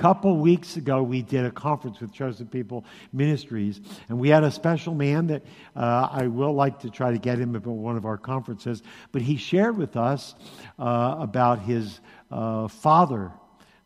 couple weeks ago, we did a conference with Chosen People Ministries, and we had a special man that uh, I will like to try to get him at one of our conferences, but he shared with us uh, about his uh, father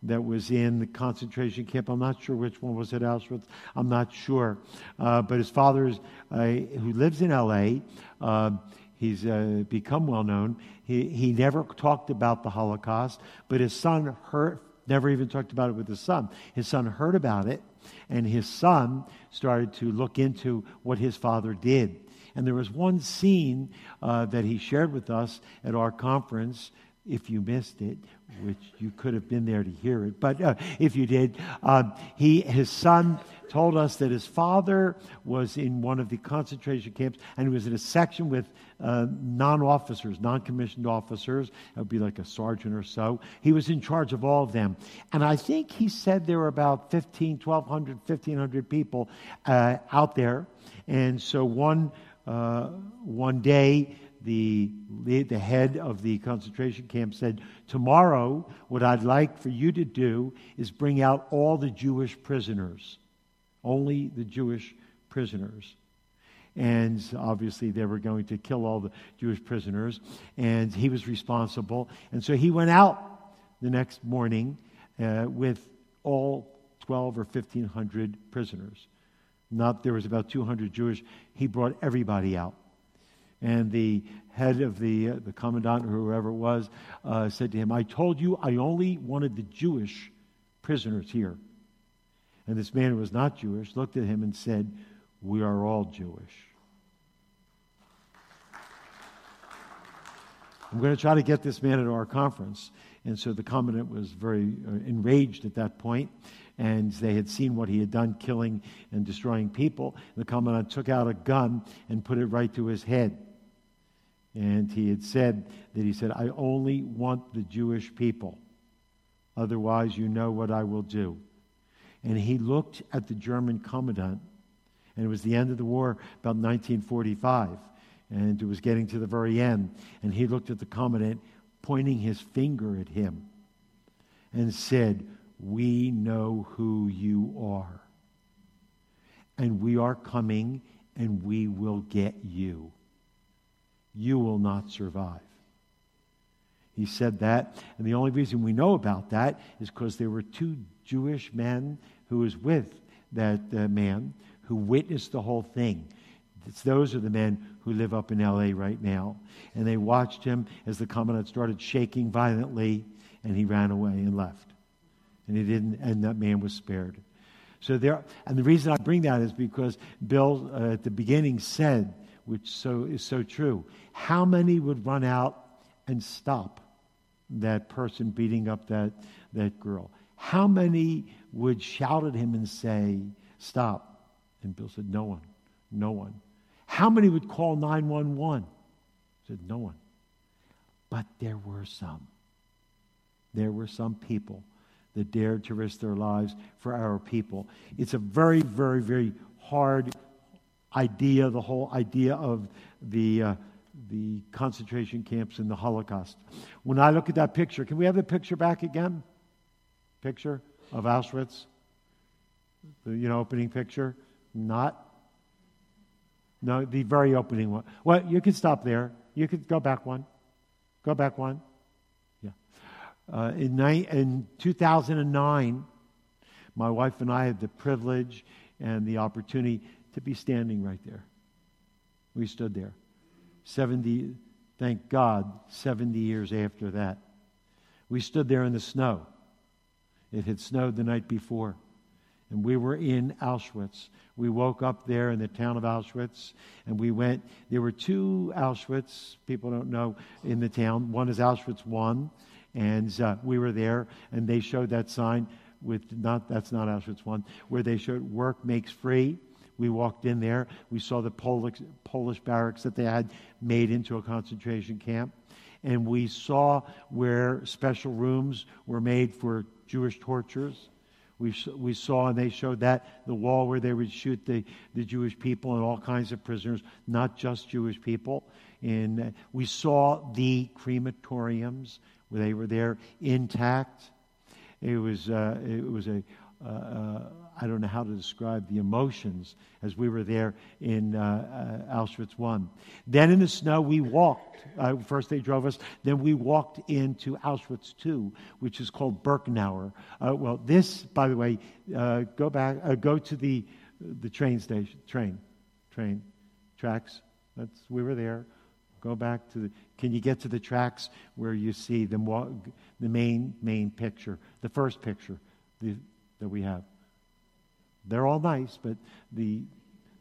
that was in the concentration camp. I'm not sure which one was at Auschwitz. I'm not sure. Uh, but his father, is, uh, who lives in L.A., uh, he's uh, become well known. He, he never talked about the Holocaust, but his son heard, never even talked about it with his son. His son heard about it, and his son started to look into what his father did. And there was one scene uh, that he shared with us at our conference if you missed it, which you could have been there to hear it, but uh, if you did, um, he, his son told us that his father was in one of the concentration camps and he was in a section with uh, non officers, non commissioned officers. It would be like a sergeant or so. He was in charge of all of them. And I think he said there were about 15, 1,200, 1,500 people uh, out there. And so one, uh, one day, the, the head of the concentration camp said, Tomorrow, what I'd like for you to do is bring out all the Jewish prisoners, only the Jewish prisoners. And obviously, they were going to kill all the Jewish prisoners, and he was responsible. And so he went out the next morning uh, with all 12 or 1,500 prisoners. Not there was about 200 Jewish. He brought everybody out. And the head of the, uh, the commandant or whoever it was uh, said to him, I told you I only wanted the Jewish prisoners here. And this man who was not Jewish looked at him and said, We are all Jewish. I'm going to try to get this man into our conference. And so the commandant was very uh, enraged at that point, and they had seen what he had done, killing and destroying people. The commandant took out a gun and put it right to his head. And he had said that he said, I only want the Jewish people. Otherwise, you know what I will do. And he looked at the German commandant, and it was the end of the war, about 1945, and it was getting to the very end. And he looked at the commandant, pointing his finger at him, and said, We know who you are. And we are coming, and we will get you you will not survive. He said that, and the only reason we know about that is because there were two Jewish men who was with that uh, man who witnessed the whole thing. It's those are the men who live up in LA right now. And they watched him as the commandant started shaking violently, and he ran away and left. And he didn't, and that man was spared. So there, and the reason I bring that is because Bill uh, at the beginning said which so is so true. How many would run out and stop that person beating up that, that girl? How many would shout at him and say, Stop? And Bill said, No one. No one. How many would call 911? Said, No one. But there were some. There were some people that dared to risk their lives for our people. It's a very, very, very hard idea, the whole idea of the, uh, the concentration camps and the Holocaust. When I look at that picture, can we have the picture back again? Picture of Auschwitz? The, you know, opening picture? Not? No, the very opening one. Well, you can stop there. You could go back one. Go back one. Yeah. Uh, in, ni- in 2009, my wife and I had the privilege and the opportunity to be standing right there. We stood there. 70, thank God, 70 years after that. We stood there in the snow. It had snowed the night before. And we were in Auschwitz. We woke up there in the town of Auschwitz and we went. There were two Auschwitz, people don't know, in the town. One is Auschwitz 1, and uh, we were there and they showed that sign with not, that's not Auschwitz 1, where they showed work makes free. We walked in there. We saw the Polish, Polish barracks that they had made into a concentration camp. And we saw where special rooms were made for Jewish tortures. We, we saw, and they showed that, the wall where they would shoot the, the Jewish people and all kinds of prisoners, not just Jewish people. And uh, we saw the crematoriums where they were there intact. It was, uh, it was a, uh, uh, I don't know how to describe the emotions as we were there in uh, uh Auschwitz 1. Then in the snow, we walked. Uh, first, they drove us. Then we walked into Auschwitz 2, which is called Birkenauer. Uh, well, this, by the way, go back, go to the, the train station, train, train, tracks. That's, we were there. Go back to the, can you get to the tracks where you see the, the main, main picture, the first picture the, that we have? They're all nice, but the,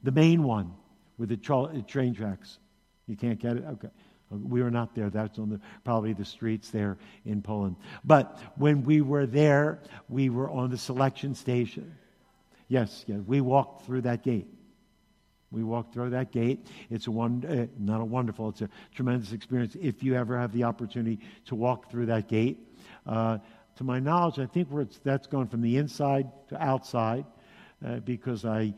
the main one with the tra- train tracks, you can't get it? Okay. We were not there. That's on the, probably the streets there in Poland. But when we were there, we were on the selection station. Yes, yes, we walked through that gate. We walked through that gate. It's a one, uh, not a wonderful, it's a tremendous experience if you ever have the opportunity to walk through that gate. Uh, to my knowledge, I think that's going from the inside to outside uh, because I,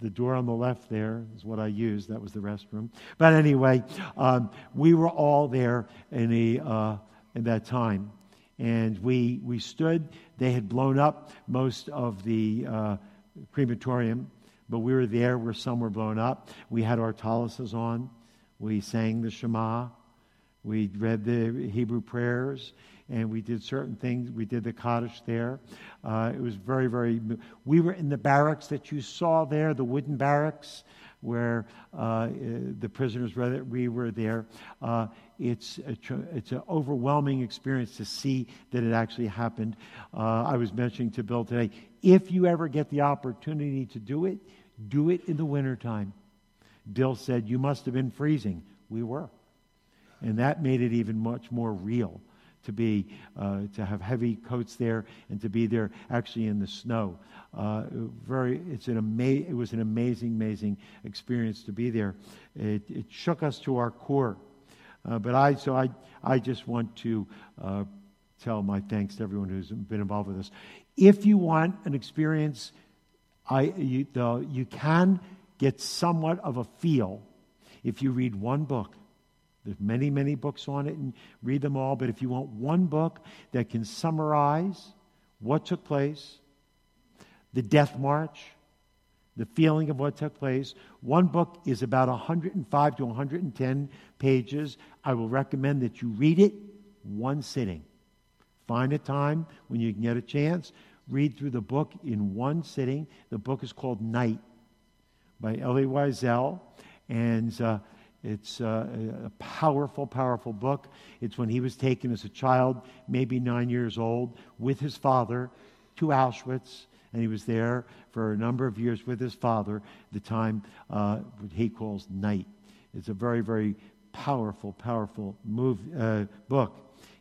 the door on the left there is what I used. That was the restroom. But anyway, um, we were all there in, a, uh, in that time. And we, we stood. They had blown up most of the uh, crematorium, but we were there where some were blown up. We had our tallises on. We sang the Shema. We read the Hebrew prayers and we did certain things. We did the Kaddish there. Uh, it was very, very. We were in the barracks that you saw there, the wooden barracks where uh, the prisoners were. We were there. Uh, it's a, it's an overwhelming experience to see that it actually happened. Uh, I was mentioning to Bill today. If you ever get the opportunity to do it, do it in the wintertime. Bill said, You must have been freezing. We were. And that made it even much more real to be uh, to have heavy coats there and to be there actually in the snow. Uh, very, it's an ama- it was an amazing, amazing experience to be there. It, it shook us to our core. Uh, but I, so I, I just want to uh, tell my thanks to everyone who's been involved with us. If you want an experience, I, you, the, you can get somewhat of a feel if you read one book there's many, many books on it, and read them all. But if you want one book that can summarize what took place, the death march, the feeling of what took place, one book is about 105 to 110 pages. I will recommend that you read it one sitting. Find a time when you can get a chance. Read through the book in one sitting. The book is called Night by Elie Wiesel. And uh, it's uh, a powerful, powerful book. It's when he was taken as a child, maybe nine years old, with his father to Auschwitz. And he was there for a number of years with his father, the time uh, he calls night. It's a very, very powerful, powerful move, uh, book.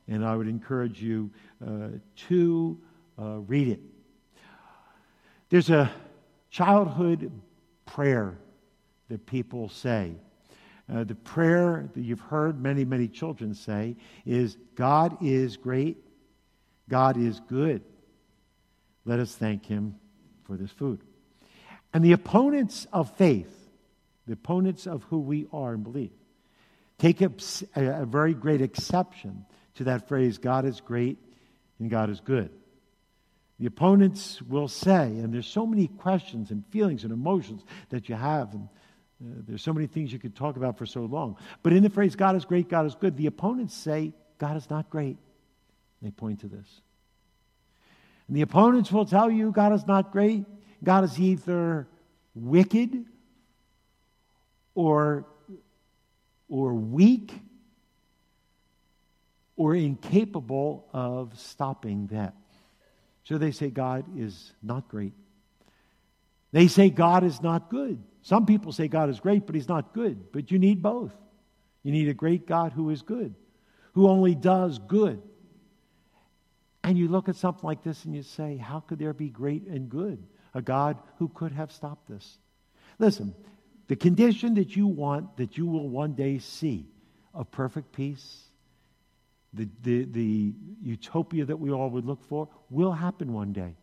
And I would encourage you uh, to uh, read it. There's a childhood prayer that people say uh, the prayer that you've heard many, many children say is God is great, God is good. Let us thank Him for this food. And the opponents of faith, the opponents of who we are and believe, take a, a very great exception to that phrase God is great and God is good. The opponents will say, and there's so many questions and feelings and emotions that you have, and uh, there's so many things you could talk about for so long. But in the phrase, God is great, God is good, the opponents say, God is not great. They point to this. And the opponents will tell you God is not great. God is either wicked or, or weak or incapable of stopping that. So they say God is not great. They say God is not good. Some people say God is great, but he's not good. But you need both. You need a great God who is good, who only does good. And you look at something like this and you say, How could there be great and good? A God who could have stopped this. Listen, the condition that you want, that you will one day see of perfect peace, the, the, the utopia that we all would look for, will happen one day.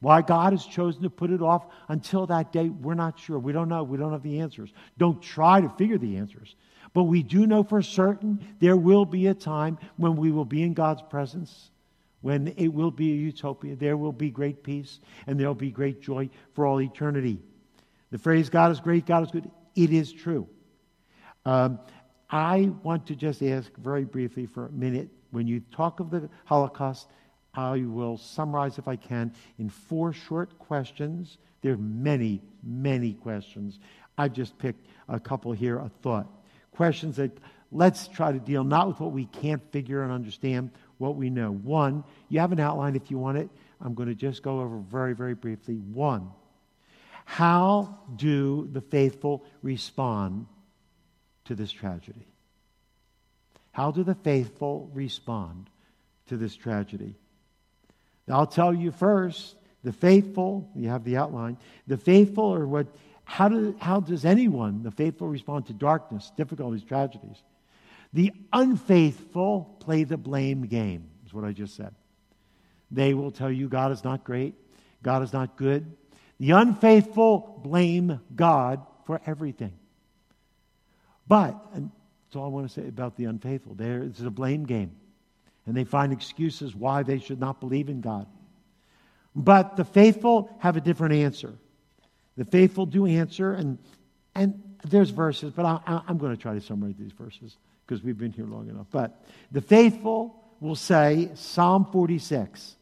Why God has chosen to put it off until that day, we're not sure. We don't know. We don't have the answers. Don't try to figure the answers. But we do know for certain there will be a time when we will be in God's presence when it will be a utopia. There will be great peace and there will be great joy for all eternity. The phrase God is great, God is good, it is true. Um, I want to just ask very briefly for a minute when you talk of the Holocaust, I will summarize, if I can, in four short questions. There are many, many questions. I've just picked a couple here, a thought. Questions that let's try to deal not with what we can't figure and understand, what we know. One, you have an outline if you want it. I'm going to just go over very, very briefly. One, how do the faithful respond to this tragedy? How do the faithful respond to this tragedy? I'll tell you first the faithful, you have the outline, the faithful are what, how, do, how does anyone, the faithful, respond to darkness, difficulties, tragedies? The unfaithful play the blame game, is what I just said. They will tell you God is not great, God is not good. The unfaithful blame God for everything. But, and that's all I want to say about the unfaithful, there is a blame game. And they find excuses why they should not believe in God. But the faithful have a different answer. The faithful do answer, and, and there's verses, but I, am going to try to summarize these verses because we've been here long enough. But the faithful will say, Psalm 46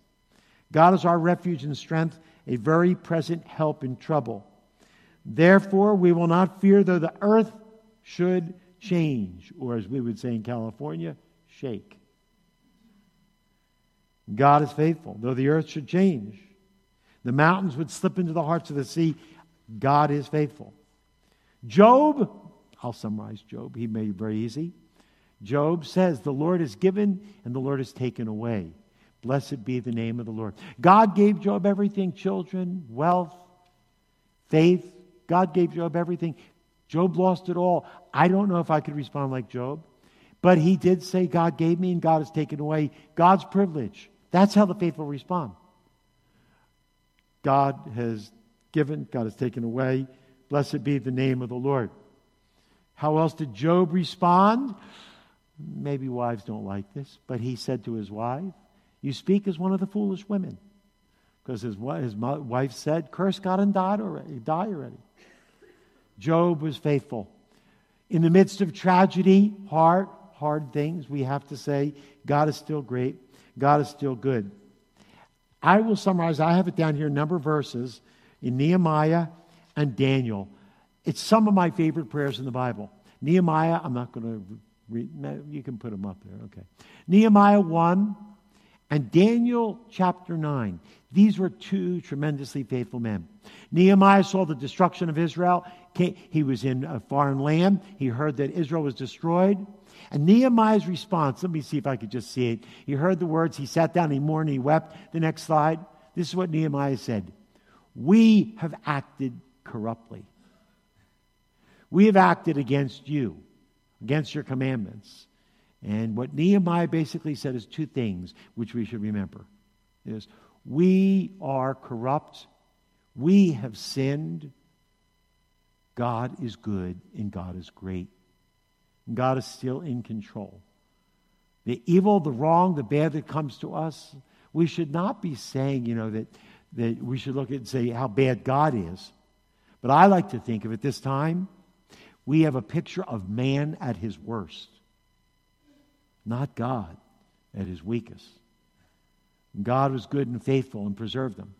God is our refuge and strength, a very present help in trouble. Therefore, we will not fear though the earth should change, or as we would say in California, shake. God is faithful. Though the earth should change, the mountains would slip into the hearts of the sea, God is faithful. Job, I'll summarize Job. He made it very easy. Job says, The Lord has given and the Lord has taken away. Blessed be the name of the Lord. God gave Job everything children, wealth, faith. God gave Job everything. Job lost it all. I don't know if I could respond like Job, but he did say, God gave me and God has taken away. God's privilege. That's how the faithful respond. God has given, God has taken away. Blessed be the name of the Lord. How else did Job respond? Maybe wives don't like this, but he said to his wife, You speak as one of the foolish women. Because his, his wife said, Curse God and already. Die already. Job was faithful. In the midst of tragedy, hard, hard things, we have to say, God is still great. God is still good. I will summarize, I have it down here, a number of verses in Nehemiah and Daniel. It's some of my favorite prayers in the Bible. Nehemiah, I'm not going to read, you can put them up there. Okay. Nehemiah 1 and Daniel chapter 9. These were two tremendously faithful men. Nehemiah saw the destruction of Israel. He was in a foreign land. He heard that Israel was destroyed. And Nehemiah's response, let me see if I could just see it. He heard the words, he sat down, he mourned, he wept. The next slide. This is what Nehemiah said We have acted corruptly. We have acted against you against your commandments. And what Nehemiah basically said is two things which we should remember is we are corrupt, we have sinned, God is good and God is great. God is still in control. The evil, the wrong, the bad that comes to us, we should not be saying, you know, that, that we should look at and say how bad God is. But I like to think of it this time we have a picture of man at his worst, not God at his weakest. God was good and faithful and preserved them.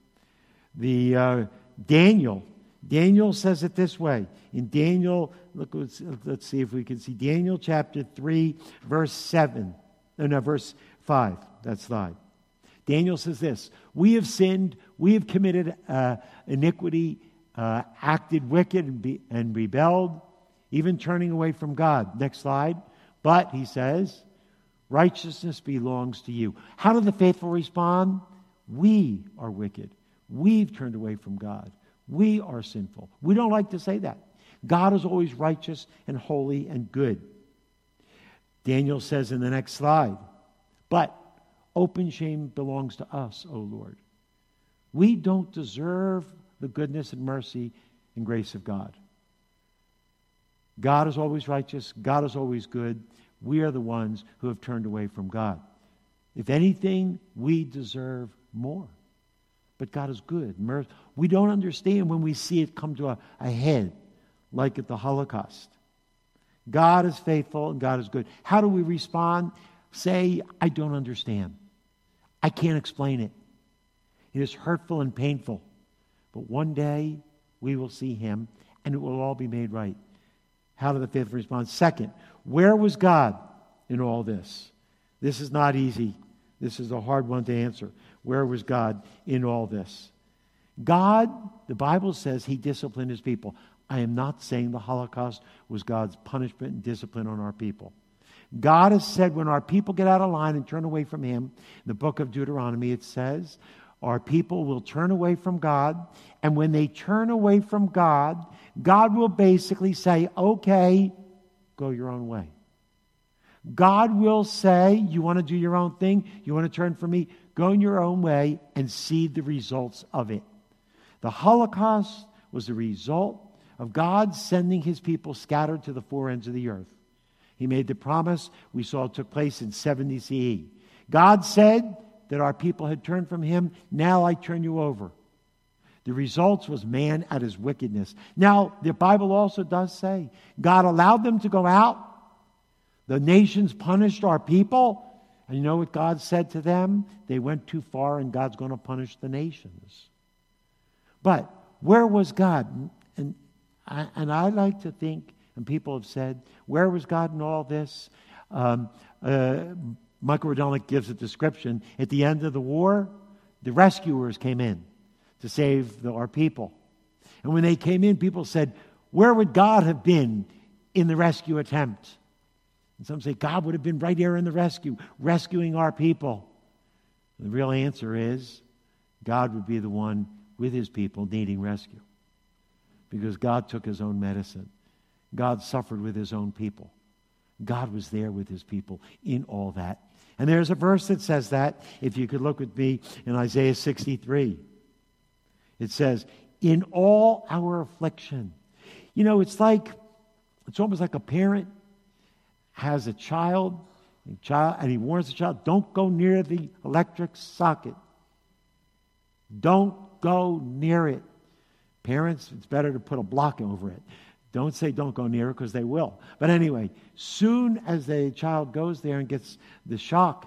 The uh, Daniel, Daniel says it this way. In Daniel, look, let's, let's see if we can see Daniel chapter 3, verse 7. No, no, verse 5. That slide. Daniel says this We have sinned, we have committed uh, iniquity, uh, acted wicked, and, be, and rebelled even turning away from God. Next slide. But, he says, righteousness belongs to you. How do the faithful respond? We are wicked. We've turned away from God. We are sinful. We don't like to say that. God is always righteous and holy and good. Daniel says in the next slide, but open shame belongs to us, O Lord. We don't deserve the goodness and mercy and grace of God. God is always righteous. God is always good. We are the ones who have turned away from God. If anything, we deserve more. But God is good. We don't understand when we see it come to a, a head, like at the Holocaust. God is faithful and God is good. How do we respond? Say, I don't understand. I can't explain it. It is hurtful and painful. But one day we will see him and it will all be made right. How did the faithful respond? Second, where was God in all this? This is not easy. This is a hard one to answer. Where was God in all this? God, the Bible says, He disciplined His people. I am not saying the Holocaust was God's punishment and discipline on our people. God has said when our people get out of line and turn away from Him, in the book of Deuteronomy, it says, our people will turn away from God. And when they turn away from God, God will basically say, okay, go your own way. God will say, You want to do your own thing? You want to turn from me? Go in your own way and see the results of it. The Holocaust was the result of God sending his people scattered to the four ends of the earth. He made the promise we saw took place in 70 CE. God said that our people had turned from him. Now I turn you over. The results was man at his wickedness. Now, the Bible also does say God allowed them to go out. The nations punished our people. And you know what God said to them? They went too far, and God's going to punish the nations. But where was God? And I, and I like to think, and people have said, where was God in all this? Um, uh, Michael Rydelnik gives a description. At the end of the war, the rescuers came in to save the, our people. And when they came in, people said, Where would God have been in the rescue attempt? And some say, God would have been right here in the rescue, rescuing our people. The real answer is, God would be the one with his people needing rescue. Because God took his own medicine. God suffered with his own people. God was there with his people in all that. And there's a verse that says that. If you could look with me in Isaiah 63, it says, In all our affliction. You know, it's like, it's almost like a parent has a child, a child and he warns the child, don't go near the electric socket. Don't go near it. Parents, it's better to put a block over it. Don't say don't go near it because they will. But anyway, soon as the child goes there and gets the shock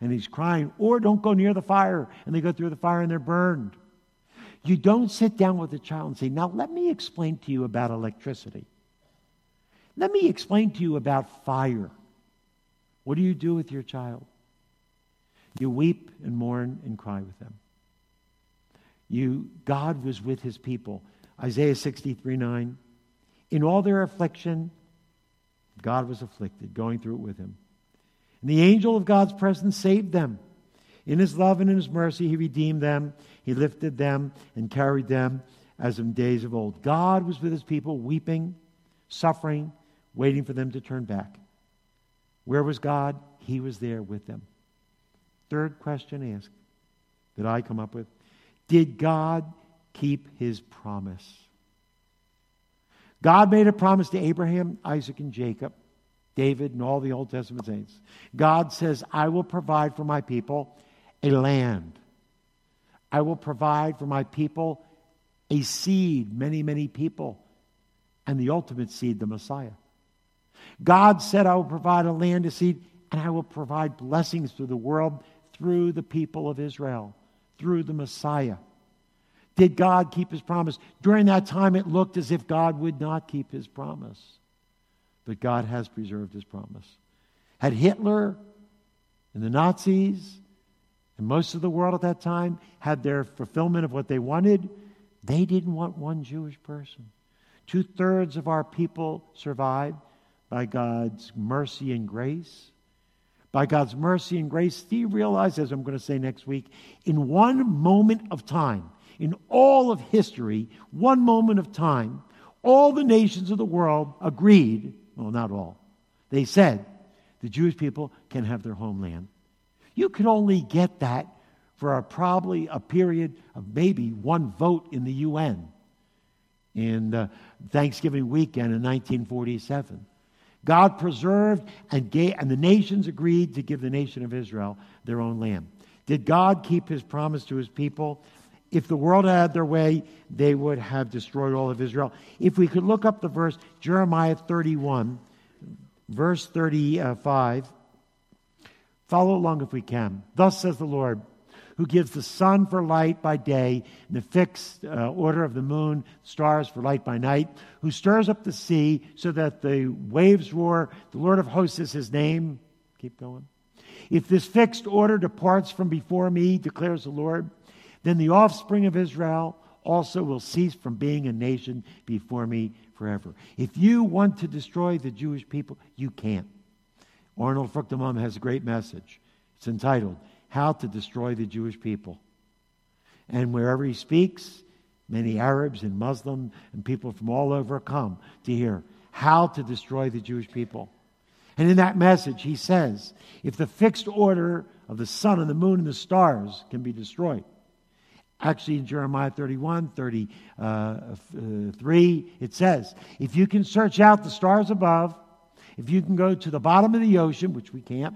and he's crying, or don't go near the fire and they go through the fire and they're burned. You don't sit down with the child and say, Now let me explain to you about electricity. Let me explain to you about fire. What do you do with your child? You weep and mourn and cry with them. You, God was with his people. Isaiah 63 9. In all their affliction, God was afflicted, going through it with him. And the angel of God's presence saved them. In his love and in his mercy, he redeemed them. He lifted them and carried them as in days of old. God was with his people, weeping, suffering, waiting for them to turn back. Where was God? He was there with them. Third question asked that I come up with Did God keep his promise? God made a promise to Abraham, Isaac, and Jacob, David, and all the Old Testament saints. God says, I will provide for my people a land. I will provide for my people a seed, many, many people, and the ultimate seed, the Messiah. God said, I will provide a land, to seed, and I will provide blessings to the world through the people of Israel, through the Messiah. Did God keep his promise? During that time, it looked as if God would not keep his promise. But God has preserved his promise. Had Hitler and the Nazis and most of the world at that time had their fulfillment of what they wanted, they didn't want one Jewish person. Two thirds of our people survived by God's mercy and grace. By God's mercy and grace, Steve realized, as I'm going to say next week, in one moment of time, in all of history, one moment of time, all the nations of the world agreed, well, not all, they said the Jewish people can have their homeland. You could only get that for a, probably a period of maybe one vote in the UN in uh, Thanksgiving weekend in 1947. God preserved and, gave, and the nations agreed to give the nation of Israel their own land. Did God keep his promise to his people? If the world had their way, they would have destroyed all of Israel. If we could look up the verse, Jeremiah 31, verse 35. Follow along if we can. Thus says the Lord who gives the sun for light by day, and the fixed uh, order of the moon, stars for light by night, who stirs up the sea so that the waves roar. The Lord of hosts is his name. Keep going. If this fixed order departs from before me, declares the Lord, then the offspring of Israel also will cease from being a nation before me forever. If you want to destroy the Jewish people, you can't. Arnold Fruchtenbaum has a great message. It's entitled, how to destroy the Jewish people. And wherever he speaks, many Arabs and Muslim and people from all over come to hear how to destroy the Jewish people. And in that message, he says if the fixed order of the sun and the moon and the stars can be destroyed, actually in Jeremiah 31, 33, uh, it says, if you can search out the stars above, if you can go to the bottom of the ocean, which we can't,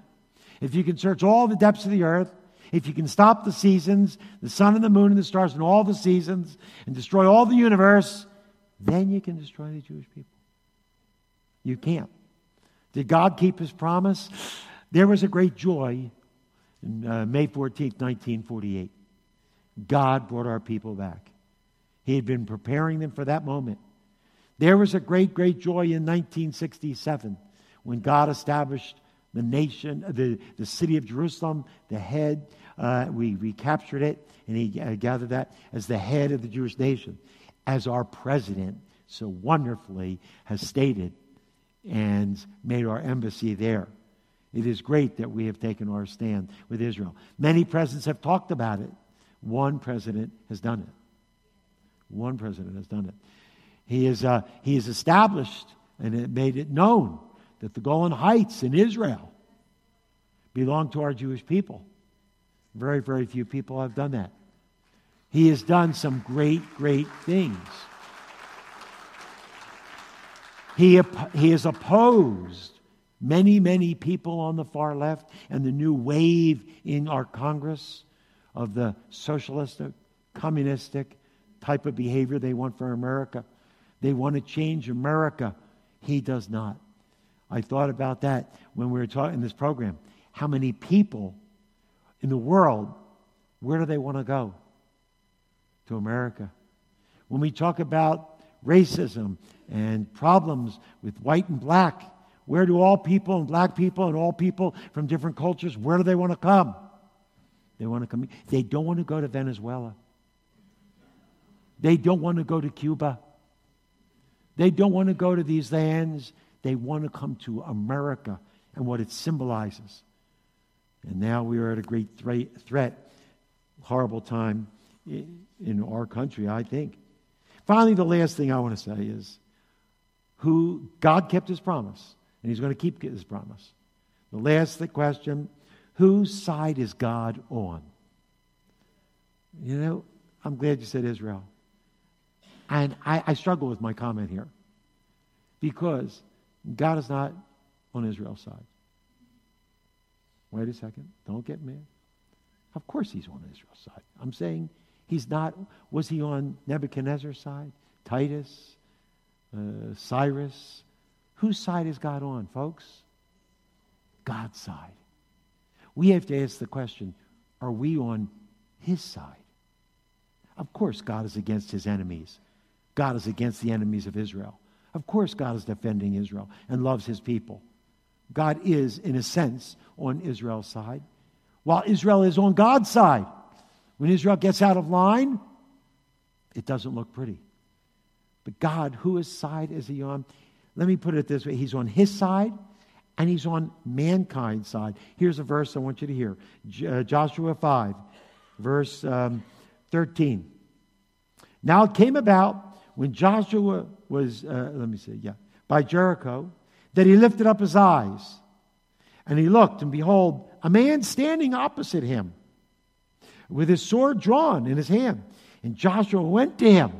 if you can search all the depths of the earth, if you can stop the seasons, the sun and the moon and the stars and all the seasons, and destroy all the universe, then you can destroy the Jewish people. You can't. Did God keep his promise? There was a great joy in uh, May 14th, 1948. God brought our people back. He had been preparing them for that moment. There was a great, great joy in 1967 when God established the nation, the, the city of Jerusalem, the head. Uh, we recaptured it, and he uh, gathered that as the head of the Jewish nation, as our president so wonderfully has stated and made our embassy there. It is great that we have taken our stand with Israel. Many presidents have talked about it. One president has done it. One president has done it. He, is, uh, he has established and it made it known that the Golan Heights in Israel belong to our Jewish people. Very, very few people have done that. He has done some great, great things. He, he has opposed many, many people on the far left and the new wave in our Congress of the socialistic, communistic type of behavior they want for America. They want to change America. He does not. I thought about that when we were talking in this program. How many people in the world, where do they want to go? To America. When we talk about racism and problems with white and black, where do all people and black people and all people from different cultures, where do they want to come? They want to come. They don't want to go to Venezuela. They don't want to go to Cuba. They don't want to go to these lands they want to come to America and what it symbolizes. And now we are at a great threat, horrible time in our country, I think. Finally, the last thing I want to say is who God kept his promise, and he's going to keep his promise. The last question whose side is God on? You know, I'm glad you said Israel. And I, I struggle with my comment here because God is not on Israel's side. Wait a second. Don't get mad. Of course he's on Israel's side. I'm saying he's not. Was he on Nebuchadnezzar's side? Titus? Uh, Cyrus? Whose side is God on, folks? God's side. We have to ask the question are we on his side? Of course, God is against his enemies. God is against the enemies of Israel. Of course, God is defending Israel and loves his people. God is, in a sense, on Israel's side, while Israel is on God's side. When Israel gets out of line, it doesn't look pretty. But God, whose side is he on? Let me put it this way He's on his side and he's on mankind's side. Here's a verse I want you to hear uh, Joshua 5, verse um, 13. Now it came about when Joshua was, uh, let me see, yeah, by Jericho, that he lifted up his eyes and he looked, and behold, a man standing opposite him with his sword drawn in his hand. And Joshua went to him.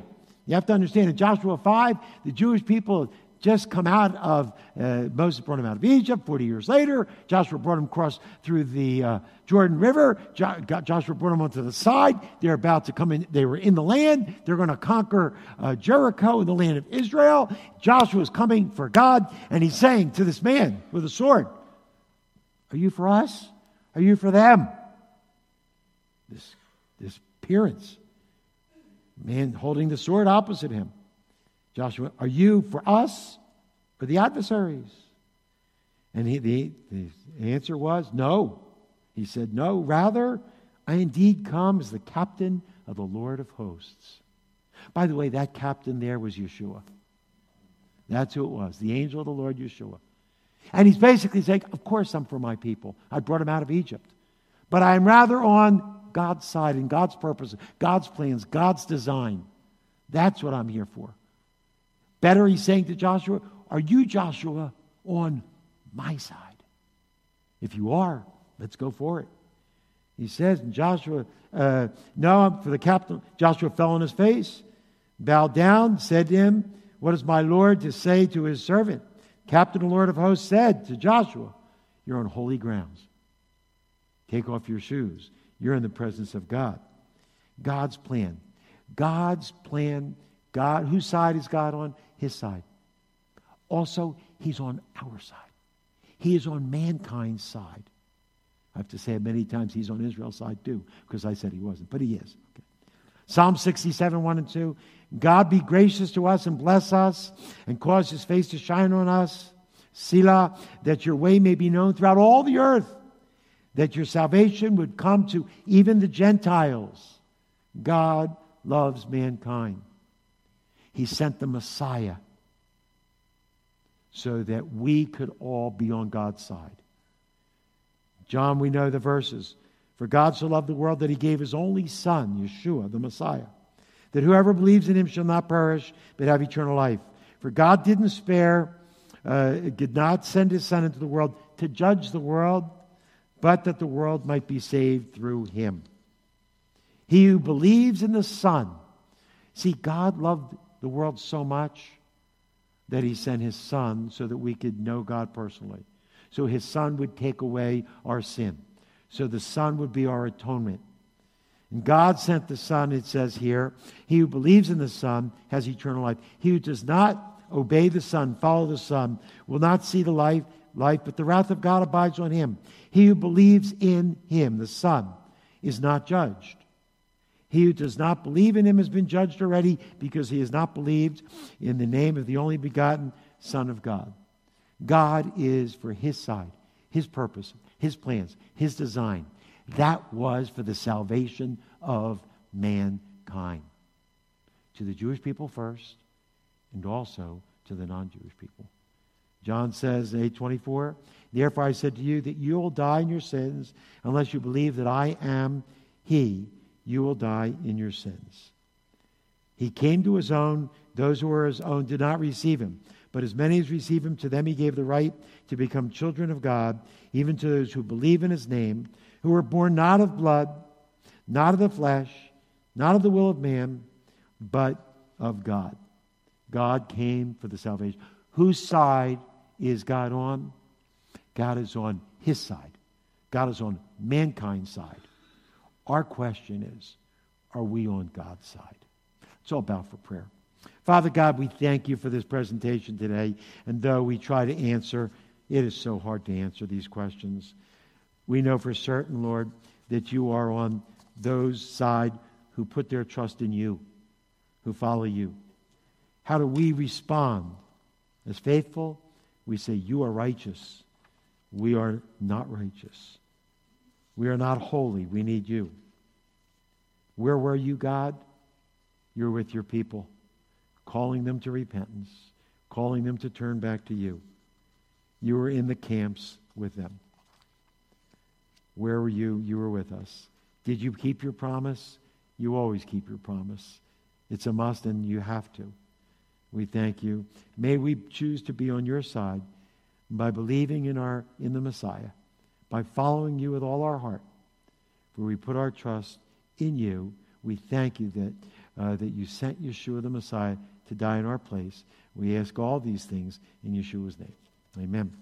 You have to understand in Joshua 5, the Jewish people just come out of, uh, Moses brought him out of Egypt 40 years later. Joshua brought him across through the uh, Jordan River. Jo- Joshua brought him onto the side. They're about to come in. They were in the land. They're going to conquer uh, Jericho in the land of Israel. Joshua is coming for God, and he's saying to this man with a sword, Are you for us? Are you for them? This, this appearance. Man holding the sword opposite him. Joshua, are you for us or the adversaries? And he, the, the answer was no. He said, No, rather, I indeed come as the captain of the Lord of hosts. By the way, that captain there was Yeshua. That's who it was, the angel of the Lord Yeshua. And he's basically saying, Of course, I'm for my people. I brought them out of Egypt. But I'm rather on God's side and God's purpose, God's plans, God's design. That's what I'm here for. Better, he's saying to Joshua, Are you, Joshua, on my side? If you are, let's go for it. He says, and Joshua, uh, no, for the captain, Joshua fell on his face, bowed down, said to him, What is my Lord to say to his servant? Captain, the Lord of hosts, said to Joshua, You're on holy grounds. Take off your shoes. You're in the presence of God. God's plan. God's plan. God, whose side is God on? His side. Also, he's on our side. He is on mankind's side. I have to say it many times, he's on Israel's side too, because I said he wasn't, but he is. Okay. Psalm 67, 1 and 2. God be gracious to us and bless us and cause his face to shine on us. Selah, that your way may be known throughout all the earth, that your salvation would come to even the Gentiles. God loves mankind. He sent the Messiah so that we could all be on God's side. John, we know the verses. For God so loved the world that he gave his only Son, Yeshua, the Messiah, that whoever believes in him shall not perish, but have eternal life. For God didn't spare, uh, did not send his Son into the world to judge the world, but that the world might be saved through him. He who believes in the Son, see, God loved the world so much that he sent his son so that we could know God personally. So his son would take away our sin. So the son would be our atonement. And God sent the son, it says here, he who believes in the son has eternal life. He who does not obey the son, follow the son, will not see the life, life, but the wrath of God abides on him. He who believes in him, the son, is not judged. He who does not believe in him has been judged already because he has not believed in the name of the only begotten Son of God. God is for his side, his purpose, his plans, his design. That was for the salvation of mankind. To the Jewish people first, and also to the non Jewish people. John says in 824, Therefore I said to you that you will die in your sins unless you believe that I am he you will die in your sins. He came to his own. Those who were his own did not receive him. But as many as received him, to them he gave the right to become children of God, even to those who believe in his name, who were born not of blood, not of the flesh, not of the will of man, but of God. God came for the salvation. Whose side is God on? God is on his side. God is on mankind's side. Our question is are we on God's side? It's all about for prayer. Father God, we thank you for this presentation today. And though we try to answer, it is so hard to answer these questions. We know for certain, Lord, that you are on those side who put their trust in you, who follow you. How do we respond? As faithful, we say, You are righteous. We are not righteous. We are not holy. We need you. Where were you, God? You're with your people, calling them to repentance, calling them to turn back to you. You were in the camps with them. Where were you? You were with us. Did you keep your promise? You always keep your promise. It's a must, and you have to. We thank you. May we choose to be on your side by believing in, our, in the Messiah by following you with all our heart. For we put our trust in you. We thank you that uh, that you sent Yeshua the Messiah to die in our place. We ask all these things in Yeshua's name. Amen.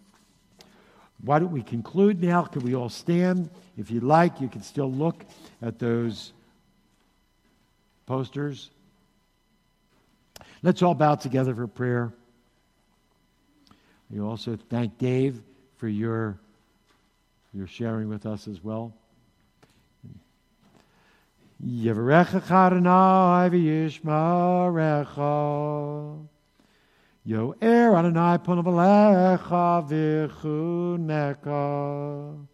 Why don't we conclude now? Can we all stand? If you'd like, you can still look at those posters. Let's all bow together for prayer. We also thank Dave for your, your sharing with us as well. Yevarecha Adonai v'yishmarecha. Yo er Adonai ponavalecha v'chuneka.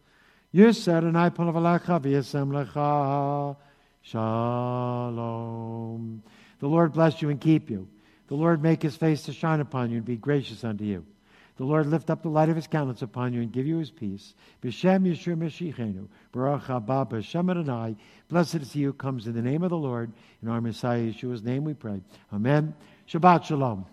Yis Adonai ponavalecha v'yasem lecha. Shalom. The Lord bless you and keep you. The Lord make his face to shine upon you and be gracious unto you. The Lord lift up the light of his countenance upon you and give you his peace. B'Shem Yeshua Mashiachenu, Baruch haba b'Shem Adonai. Blessed is he who comes in the name of the Lord. In our Messiah Yeshua's name we pray. Amen. Shabbat Shalom.